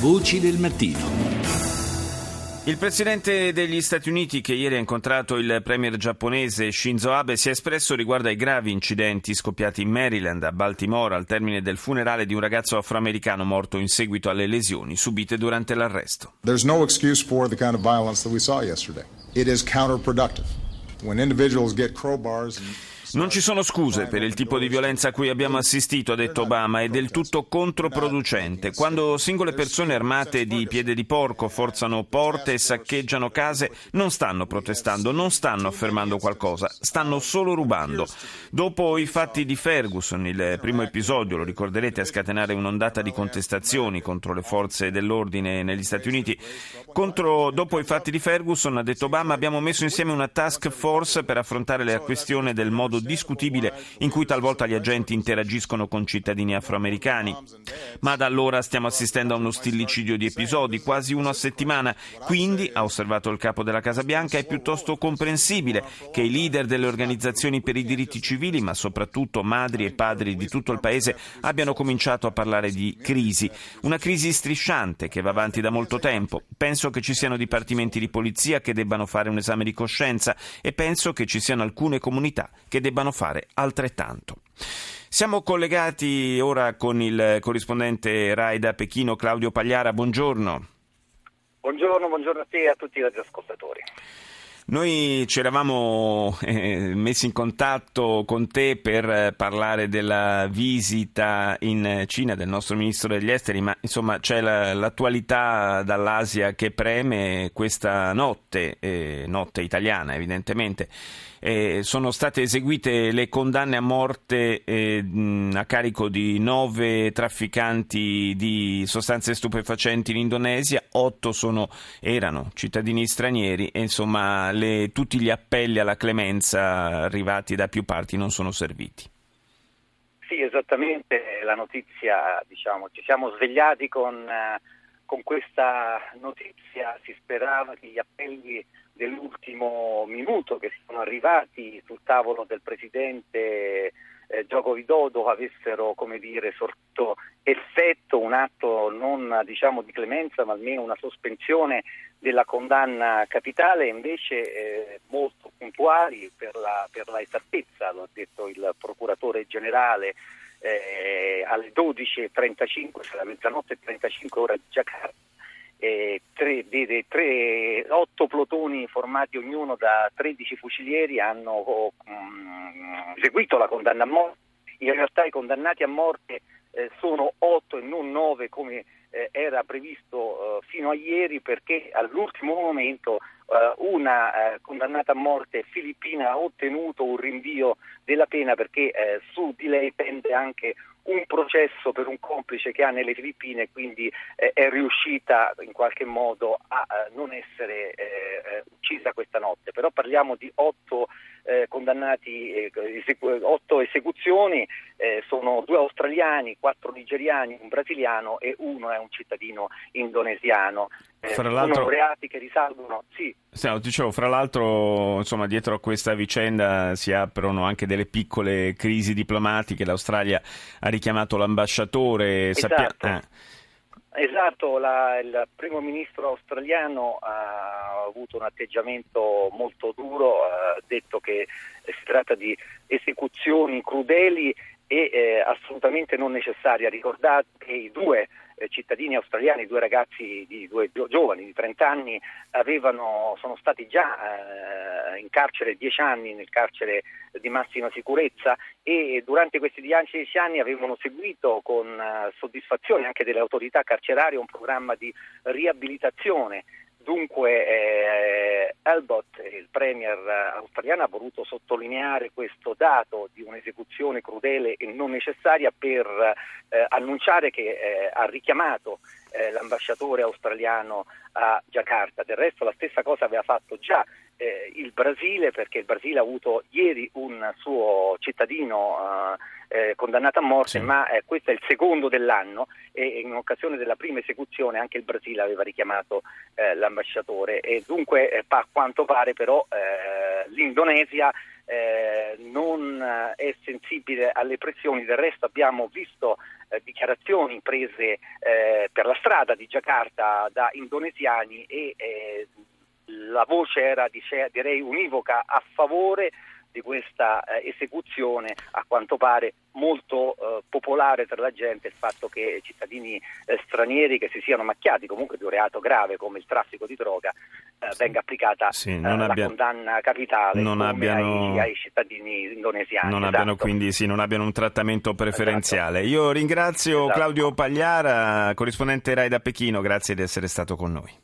Voci del mattino. Il presidente degli Stati Uniti, che ieri ha incontrato il premier giapponese Shinzo Abe, si è espresso riguardo ai gravi incidenti scoppiati in Maryland, a Baltimore, al termine del funerale di un ragazzo afroamericano morto in seguito alle lesioni subite durante l'arresto. There's no excuse for the kind of violence that we saw yesterday. It is counterproductive. When individuals get crowbars and non ci sono scuse per il tipo di violenza a cui abbiamo assistito, ha detto Obama, è del tutto controproducente. Quando singole persone armate di piede di porco forzano porte e saccheggiano case, non stanno protestando, non stanno affermando qualcosa, stanno solo rubando. Dopo i fatti di Ferguson, il primo episodio, lo ricorderete, a scatenare un'ondata di contestazioni contro le forze dell'ordine negli Stati Uniti, contro, dopo i fatti di Ferguson, ha detto Obama, abbiamo messo insieme una task force per affrontare la questione del modo discutibile in cui talvolta gli agenti interagiscono con cittadini afroamericani. Ma da allora stiamo assistendo a uno stillicidio di episodi, quasi uno a settimana. Quindi, ha osservato il capo della Casa Bianca, è piuttosto comprensibile che i leader delle organizzazioni per i diritti civili, ma soprattutto madri e padri di tutto il paese, abbiano cominciato a parlare di crisi. Una crisi strisciante che va avanti da molto tempo. Penso che ci siano dipartimenti di polizia che debbano fare un esame di coscienza e penso che ci siano alcune comunità che debbano fare altrettanto. Siamo collegati ora con il corrispondente RAI da Pechino Claudio Pagliara. Buongiorno. Buongiorno, buongiorno a te e a tutti i radioascoltatori. Noi ci eravamo eh, messi in contatto con te per parlare della visita in Cina del nostro ministro degli esteri, ma insomma c'è la, l'attualità dall'Asia che preme questa notte, eh, notte italiana evidentemente. Eh, sono state eseguite le condanne a morte eh, a carico di nove trafficanti di sostanze stupefacenti in Indonesia, otto sono, erano cittadini stranieri e insomma le, tutti gli appelli alla clemenza arrivati da più parti non sono serviti. Sì, esattamente, la notizia, diciamo, ci siamo svegliati con, eh, con questa notizia, si sperava che gli appelli dell'ultimo minuto che sono arrivati sul tavolo del presidente eh, Gioco Widodo avessero come dire, sorto effetto un atto non diciamo di clemenza ma almeno una sospensione della condanna capitale invece eh, molto puntuali per la, per la esattezza, lo ha detto il procuratore generale eh, alle 12.35, cioè mezzanotte e 35 ore di Giacarta tre, de, tre, otto plotoni formati ognuno da 13 fucilieri hanno mh, eseguito la condanna a morte. In realtà i condannati a morte eh, sono otto e non nove come eh, era previsto eh, fino a ieri perché all'ultimo momento eh, una eh, condannata a morte filippina ha ottenuto un rinvio della pena perché su di lei pende anche un processo per un complice che ha nelle Filippine, quindi eh, è riuscita in qualche modo a eh, non essere eh, uccisa questa notte. Però parliamo di otto eh, condannati, eh, esecu- otto esecuzioni, eh, sono due australiani, quattro nigeriani, un brasiliano e uno è un cittadino indonesiano. Fra l'altro, sono reati che risalgono, sì. sì dicevo, fra l'altro, insomma, dietro a questa vicenda si aprono anche delle piccole crisi diplomatiche. L'Australia ha richiamato l'ambasciatore. Esatto. Sappia... Eh. Esatto, la, il primo ministro australiano ha avuto un atteggiamento molto duro, ha detto che si tratta di esecuzioni crudeli e eh, assolutamente non necessarie. Ha ricordato che i due eh, cittadini australiani, due ragazzi, di, due giovani di 30 anni, avevano, sono stati già eh, in carcere 10 anni, nel carcere di massima sicurezza e durante questi 10 anni avevano seguito con uh, soddisfazione anche delle autorità carcerarie un programma di riabilitazione Dunque eh, Albot, il premier australiano, ha voluto sottolineare questo dato di un'esecuzione crudele e non necessaria per eh, annunciare che eh, ha richiamato eh, l'ambasciatore australiano a Giacarta. Del resto la stessa cosa aveva fatto già eh, il Brasile perché il Brasile ha avuto ieri un suo cittadino eh, eh, condannato a morte, sì. ma eh, questo è il secondo dell'anno e in occasione della prima esecuzione anche il Brasile aveva richiamato eh, l'ambasciatore e dunque eh, a quanto pare però l'Indonesia eh, non è sensibile alle pressioni, del resto abbiamo visto eh, dichiarazioni prese eh, per la strada di Giacarta da indonesiani e eh, la voce era direi univoca a favore di questa eh, esecuzione a quanto pare molto eh, popolare tra la gente il fatto che cittadini eh, stranieri che si siano macchiati comunque di un reato grave come il traffico di droga eh, sì. venga applicata sì, eh, la abbia... condanna capitale non abbiano... ai, ai, cittadini indonesiani. Non esatto. abbiano quindi sì, non abbiano un trattamento preferenziale. Esatto. Io ringrazio esatto. Claudio Pagliara, corrispondente RAI da Pechino, grazie di essere stato con noi.